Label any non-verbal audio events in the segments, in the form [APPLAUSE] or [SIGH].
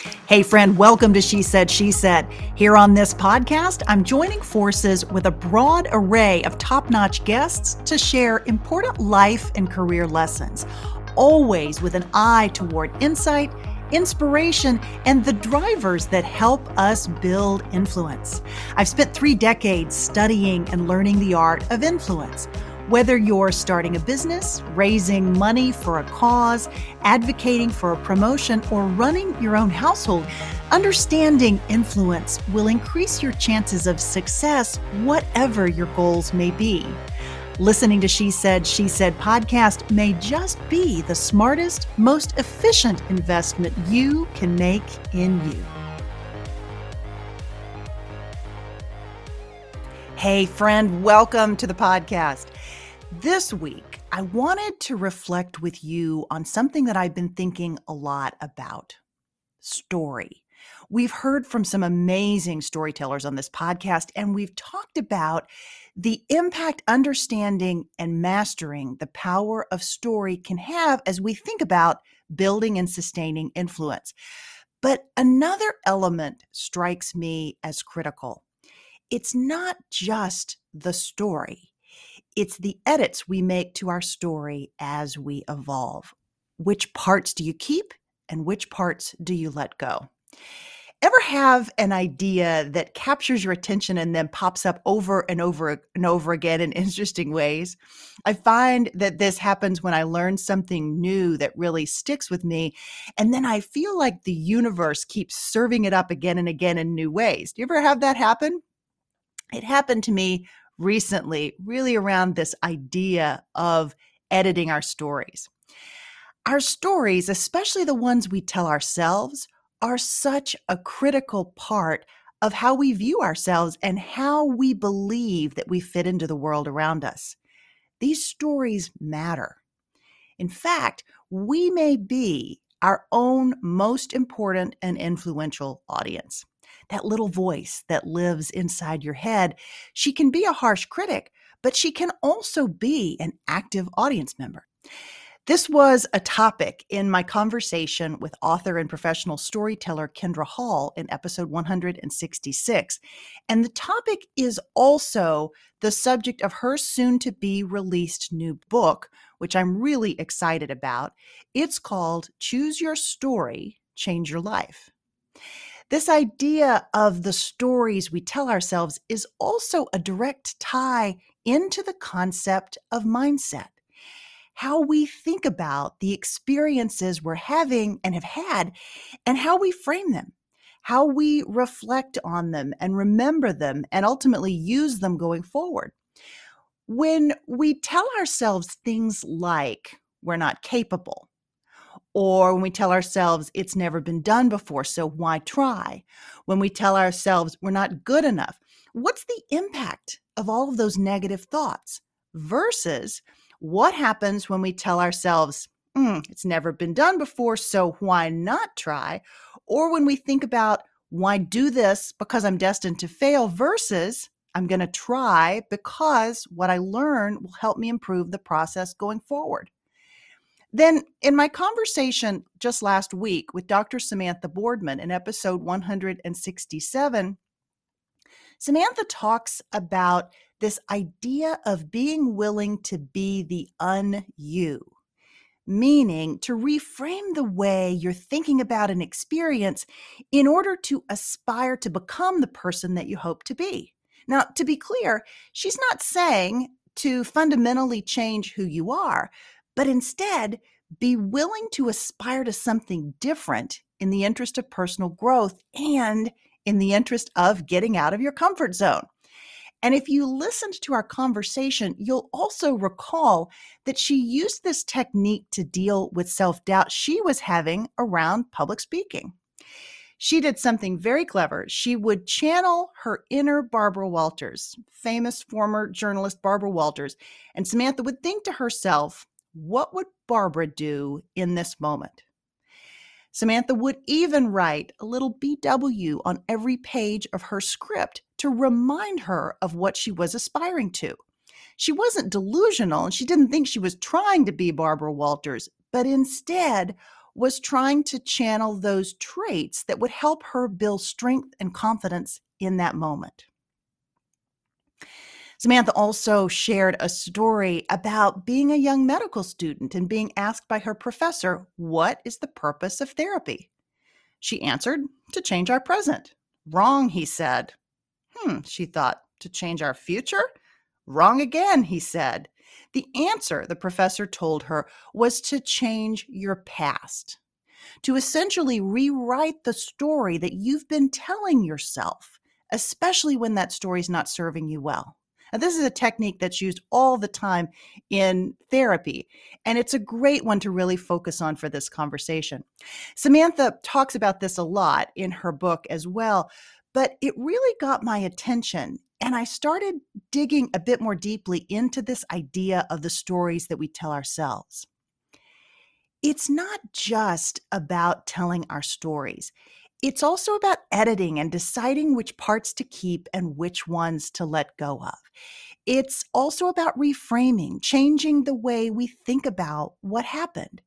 Hey, friend, welcome to She Said, She Said. Here on this podcast, I'm joining forces with a broad array of top notch guests to share important life and career lessons, always with an eye toward insight, inspiration, and the drivers that help us build influence. I've spent three decades studying and learning the art of influence. Whether you're starting a business, raising money for a cause, advocating for a promotion, or running your own household, understanding influence will increase your chances of success, whatever your goals may be. Listening to She Said, She Said podcast may just be the smartest, most efficient investment you can make in you. Hey, friend, welcome to the podcast. This week, I wanted to reflect with you on something that I've been thinking a lot about story. We've heard from some amazing storytellers on this podcast, and we've talked about the impact understanding and mastering the power of story can have as we think about building and sustaining influence. But another element strikes me as critical it's not just the story it's the edits we make to our story as we evolve. Which parts do you keep and which parts do you let go? Ever have an idea that captures your attention and then pops up over and over and over again in [LAUGHS] interesting ways? I find that this happens when I learn something new that really sticks with me. And then I feel like the universe keeps serving it up again and again in new ways. Do you ever have that happen? It happened to me recently, really around this idea of editing our stories. Our stories, especially the ones we tell ourselves, are such a critical part of how we view ourselves and how we believe that we fit into the world around us. These stories matter. In fact, we may be our own most important and influential audience that little voice that lives inside your head, she can be a harsh critic, but she can also be an active audience member. This was a topic in my conversation with author and professional storyteller Kindra Hall in episode 166. And the topic is also the subject of her soon to be released new book, which I'm really excited about. It's called Choose Your Story, Change Your Life. This idea of the stories we tell ourselves is also a direct tie into the concept of mindset. How we think about the experiences we're having and have had, and how we frame them, how we reflect on them and remember them, and ultimately use them going forward. When we tell ourselves things like, we're not capable, or when we tell ourselves it's never been done before, so why try? When we tell ourselves we're not good enough, what's the impact of all of those negative thoughts versus what happens when we tell ourselves, mm, it's never been done before, so why not try? Or when we think about why do this because I'm destined to fail versus I'm going to try because what I learn will help me improve the process going forward. Then, in my conversation just last week with Dr. Samantha Boardman in episode 167, Samantha talks about this idea of being willing to be the un you, meaning to reframe the way you're thinking about an experience in order to aspire to become the person that you hope to be. Now, to be clear, she's not saying to fundamentally change who you are, but instead be willing to aspire to something different in the interest of personal growth and in the interest of getting out of your comfort zone. And if you listened to our conversation, you'll also recall that she used this technique to deal with self doubt she was having around public speaking. She did something very clever. She would channel her inner Barbara Walters, famous former journalist Barbara Walters, and Samantha would think to herself, what would Barbara do in this moment? Samantha would even write a little BW on every page of her script to remind her of what she was aspiring to. She wasn't delusional and she didn't think she was trying to be Barbara Walters, but instead, was trying to channel those traits that would help her build strength and confidence in that moment. Samantha also shared a story about being a young medical student and being asked by her professor, What is the purpose of therapy? She answered, To change our present. Wrong, he said. Hmm, she thought, To change our future? Wrong again, he said. The answer, the professor told her, was to change your past, to essentially rewrite the story that you've been telling yourself, especially when that story is not serving you well. Now, this is a technique that's used all the time in therapy, and it's a great one to really focus on for this conversation. Samantha talks about this a lot in her book as well, but it really got my attention. And I started digging a bit more deeply into this idea of the stories that we tell ourselves. It's not just about telling our stories. It's also about editing and deciding which parts to keep and which ones to let go of. It's also about reframing, changing the way we think about what happened.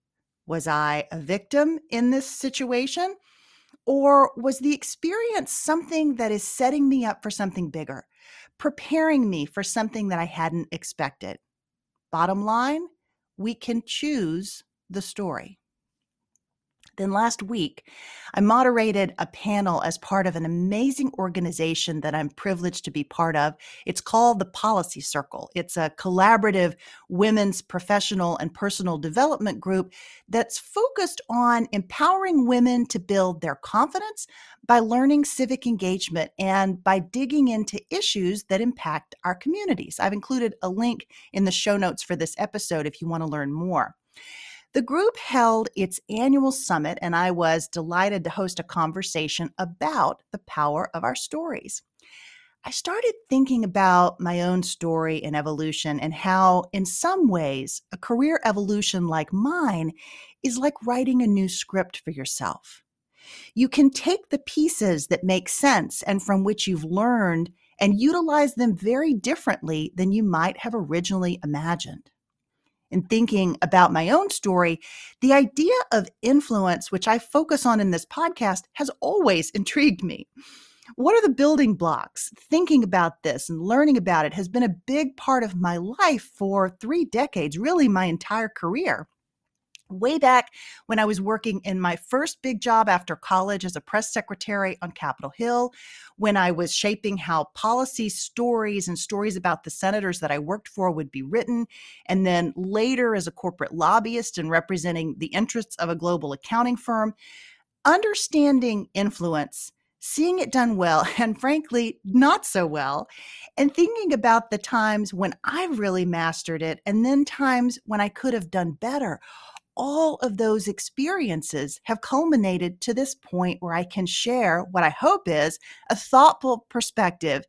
Was I a victim in this situation? Or was the experience something that is setting me up for something bigger, preparing me for something that I hadn't expected? Bottom line, we can choose the story. Then last week, I moderated a panel as part of an amazing organization that I'm privileged to be part of. It's called the Policy Circle. It's a collaborative women's professional and personal development group that's focused on empowering women to build their confidence by learning civic engagement and by digging into issues that impact our communities. I've included a link in the show notes for this episode if you want to learn more. The group held its annual summit, and I was delighted to host a conversation about the power of our stories. I started thinking about my own story and evolution and how, in some ways, a career evolution like mine is like writing a new script for yourself. You can take the pieces that make sense and from which you've learned and utilize them very differently than you might have originally imagined in thinking about my own story, the idea of influence, which I focus on in this podcast, has always [LAUGHS] intrigued me. What are the building blocks? Thinking about this and learning about it has been a big part of my life for three decades, really my entire career way back when I was working in my first big job after college as a press secretary on Capitol Hill, when I was shaping how policy stories and stories about the senators that I worked for would be written, and then later as a corporate lobbyist and representing the interests of a global accounting firm, understanding influence. Seeing it done well, [LAUGHS] and frankly, not so well, and thinking about the times when I really mastered it, and then times when I could have done better all of those experiences have culminated to this point where I can share what I hope is a thoughtful perspective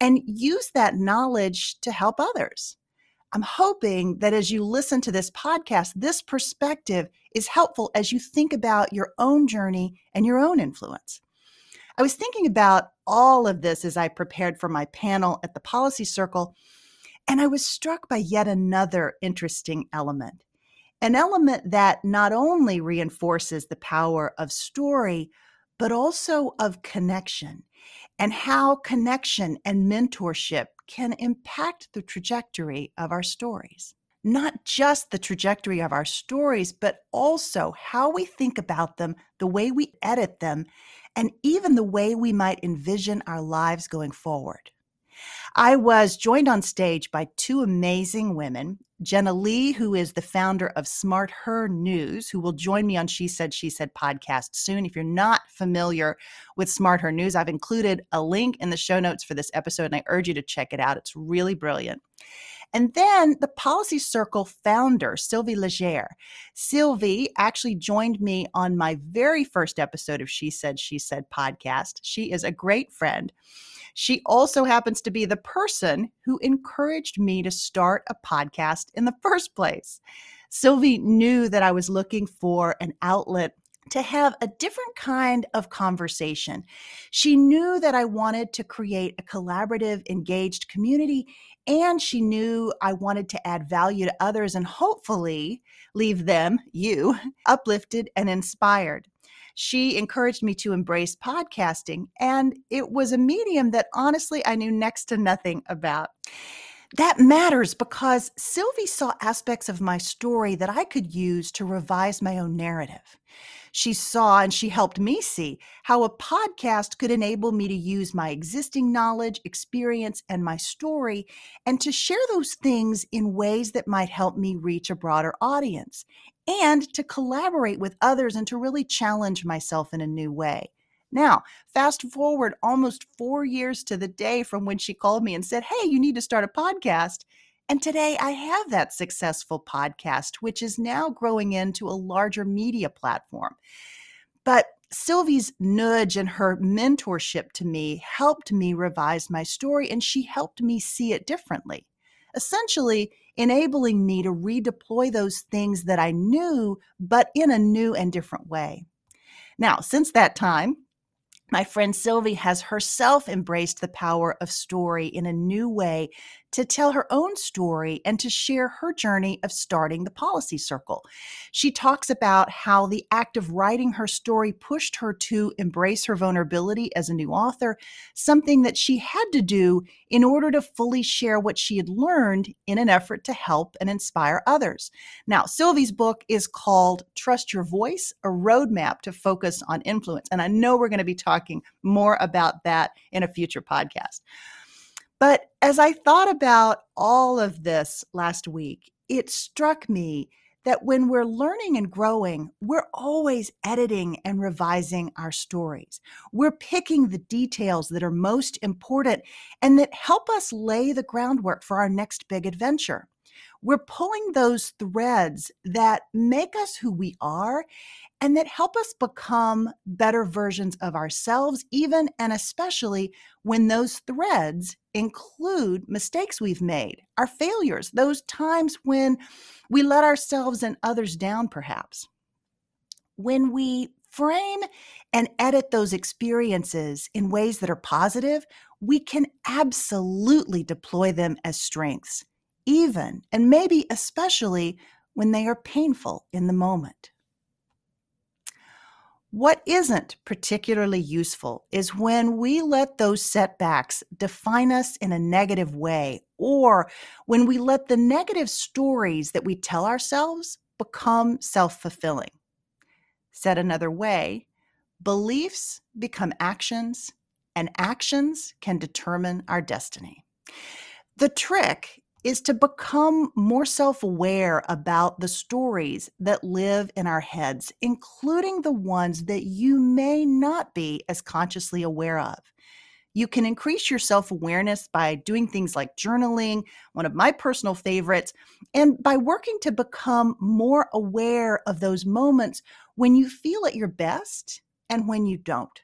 and use that knowledge to help others. I'm hoping that as you listen to this podcast, this perspective is helpful as you think about your own journey and your own influence. I was thinking about all of this as I prepared for my panel at the Policy Circle, and I was struck by yet another interesting element an element that not only reinforces the power of story, but also of connection and how connection and mentorship can impact the trajectory of our stories. Not just the trajectory of our stories, but also how we think about them, the way we edit them, and even the way we might envision our lives going forward. I was joined on stage by two amazing women Jenna Lee, who is the founder of SmartHER News, who will join me on She Said, She Said podcast soon. If you're not familiar with SmartHER News, I've included a link in the show notes for this episode, and I urge you to check it out. It's really brilliant. And then the Policy Circle founder, Sylvie Legere. Sylvie actually joined me on my very first episode of She Said, She Said podcast. She is a great friend. She also happens to be the person who encouraged me to start a podcast in the first place. Sylvie knew that I was looking for an outlet to have a different kind of conversation. She knew that I wanted to create a collaborative, engaged community, and she knew I wanted to add value to others and hopefully leave them, you, uplifted and inspired. She encouraged me to embrace podcasting, and it was a medium that honestly I knew next to nothing about. That matters because Sylvie saw aspects of my story that I could use to revise my own narrative. She saw and she helped me see how a podcast could enable me to use my existing knowledge, experience, and my story, and to share those things in ways that might help me reach a broader audience, and to collaborate with others and to really challenge myself in a new way. Now, fast forward almost four years to the day from when she called me and said, Hey, you need to start a podcast. And today I have that successful podcast, which is now growing into a larger media platform. But Sylvie's nudge and her mentorship to me helped me revise my story, and she helped me see it differently, essentially enabling me to redeploy those things that I knew, but in a new and different way. Now, since that time, my friend Sylvie has herself embraced the power of story in a new way to tell her own story and to share her journey of starting the policy circle. She talks about how the act of writing her story pushed her to embrace her vulnerability as a new author, something that she had to do in order to fully share what she had learned in an effort to help and inspire others. Now, Sylvie's book is called Trust Your Voice, a roadmap to focus on influence. And I know we're going to be talking more about that in a future podcast. But as I thought about all of this last week, it struck me that when we're learning and growing, we're always editing and revising our stories. We're picking the details that are most important and that help us lay the groundwork for our next big adventure. We're pulling those threads that make us who we are and that help us become better versions of ourselves, even and especially when those threads include mistakes we've made, our failures, those times when we let ourselves and others down, perhaps. When we frame and edit those experiences in ways that are positive, we can absolutely deploy them as strengths, even and maybe especially when they are painful in the moment. What isn't particularly useful is when we let those setbacks define us in a negative way, or when we let the negative stories that we tell ourselves become self fulfilling. Said another way, beliefs become actions, and actions can determine our destiny. The trick is to become more self aware about the stories that live in our heads, including the ones that you may not be as consciously aware of. You can increase your self awareness by doing things like journaling, one of my personal favorites, and by working to become more aware of those moments when you feel at your best and when you don't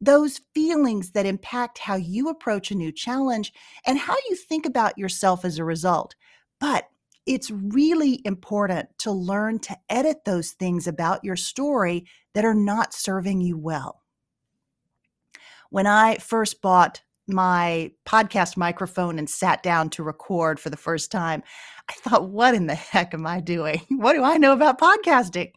those feelings that impact how you approach a new challenge and how you think about yourself as a result. But it's really important to learn to edit those things about your story that are not serving you well. When I first bought my podcast microphone and sat down to record for the first time, I thought, what in the heck am I doing? [LAUGHS] What do I know about podcasting?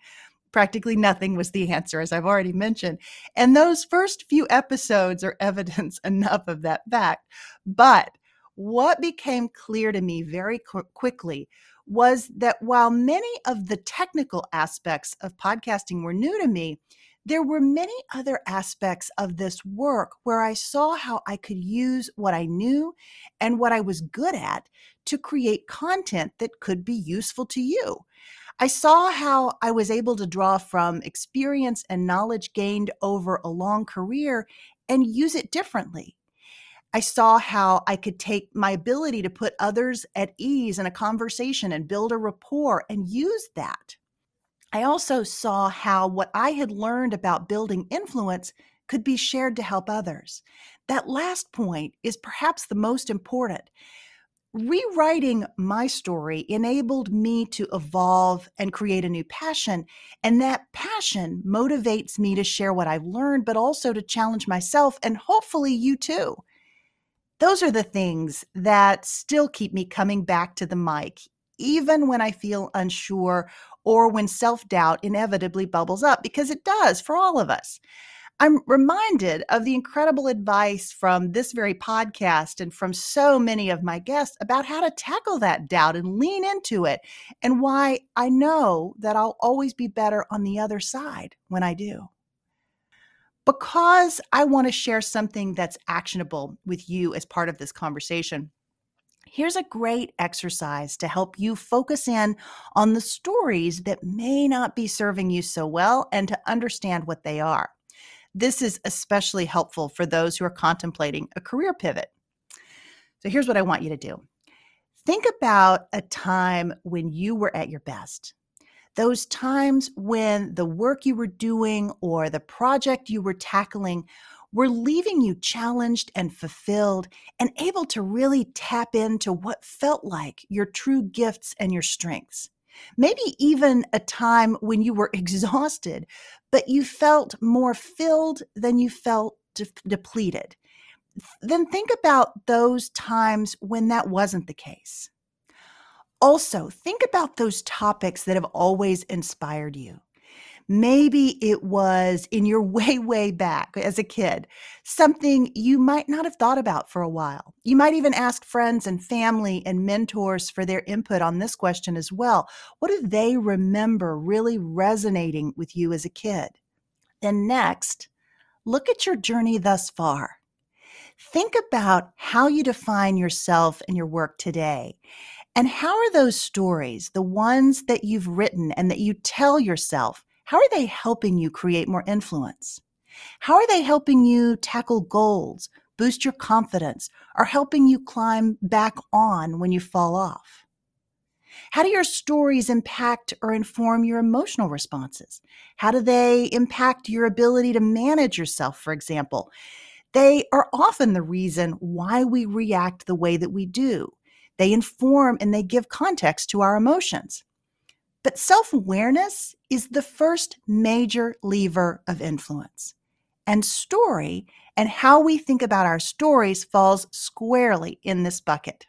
Practically nothing was the answer, as I've already mentioned. And those first few episodes are [LAUGHS] evidence enough of that fact. But what became clear to me very qu- quickly was that while many of the technical aspects of podcasting were new to me, there were many other aspects of this work where I saw how I could use what I knew and what I was good at to create content that could be useful to you. I saw how I was able to draw from experience and knowledge gained over a long career and use it differently. I saw how I could take my ability to put others at ease in a conversation and build a rapport and use that. I also saw how what I had learned about building influence could be shared to help others. That last point is perhaps the most important rewriting my story enabled me to evolve and create a new passion. And that passion motivates me to share what I've learned, but also to challenge myself and hopefully you too. Those are the things that still keep me coming back to the mic, even when I feel unsure or when self doubt inevitably bubbles up, because it does for all of us. I'm reminded of the incredible advice from this very podcast and from so many of my guests about how to tackle that doubt and lean into it, and why I know that I'll always be better on the other side when I do. Because I want to share something that's actionable with you as part of this conversation. Here's a great exercise to help you focus in on the stories that may not be serving you so well and to understand what they are. This is especially helpful for those who are contemplating a career pivot. So here's what I want you to do think about a time when you were at your best. Those times when the work you were doing or the project you were tackling were leaving you challenged and fulfilled and able to really tap into what felt like your true gifts and your strengths maybe even a time when you were [LAUGHS] exhausted, but you felt more filled than you felt de- depleted. Then think about those times when that wasn't the case. Also, think about those topics that have always inspired you. Maybe it was in your [LAUGHS] way, way back as a kid, something you might not have thought about for a while. You might even ask friends and family and mentors for their input on this question as well. What do they remember really resonating with you as a kid? Then, next, look at your journey thus far. Think about how you define yourself and your work today. And how are those stories, the ones that you've written and that you tell yourself, how are they helping you create more influence? How are they helping you tackle goals, boost your confidence, or helping you climb back on when you fall off? How do your stories impact or inform your emotional responses? How do they impact your ability to manage yourself, for example? They are often the reason why we react the way that we do. They inform and they give context to our emotions. But self awareness is the first major lever of influence. And story and how we think about our stories falls squarely in this bucket.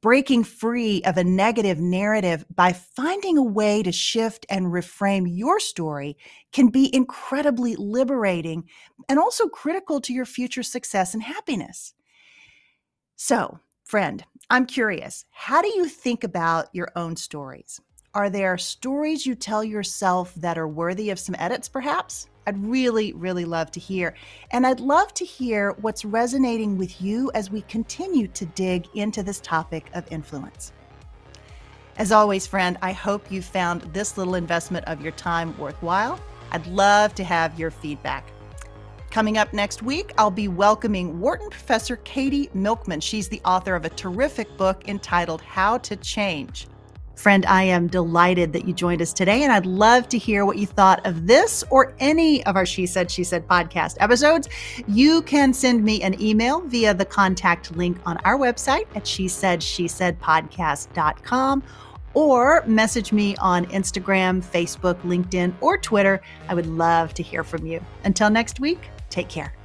Breaking free of a negative narrative by finding a way to shift and reframe your story can be incredibly liberating and also critical to your future success and happiness. So, friend, I'm curious how do you think about your own stories? Are there stories you tell yourself that are worthy of some edits, perhaps? I'd really, really love to hear. And I'd love to hear what's resonating with you as we continue to dig into this topic of influence. As always, friend, I hope you found this little investment of your time worthwhile. I'd love to have your feedback. Coming up next week, I'll be welcoming Wharton professor Katie Milkman. She's the author of a terrific book entitled How to Change. Friend, I am delighted that you joined us today, and I'd love to hear what you thought of this or any of our She Said, She Said podcast episodes. You can send me an email via the contact link on our website at she said, she said podcast.com or message me on Instagram, Facebook, LinkedIn, or Twitter. I would love to hear from you. Until next week, take care.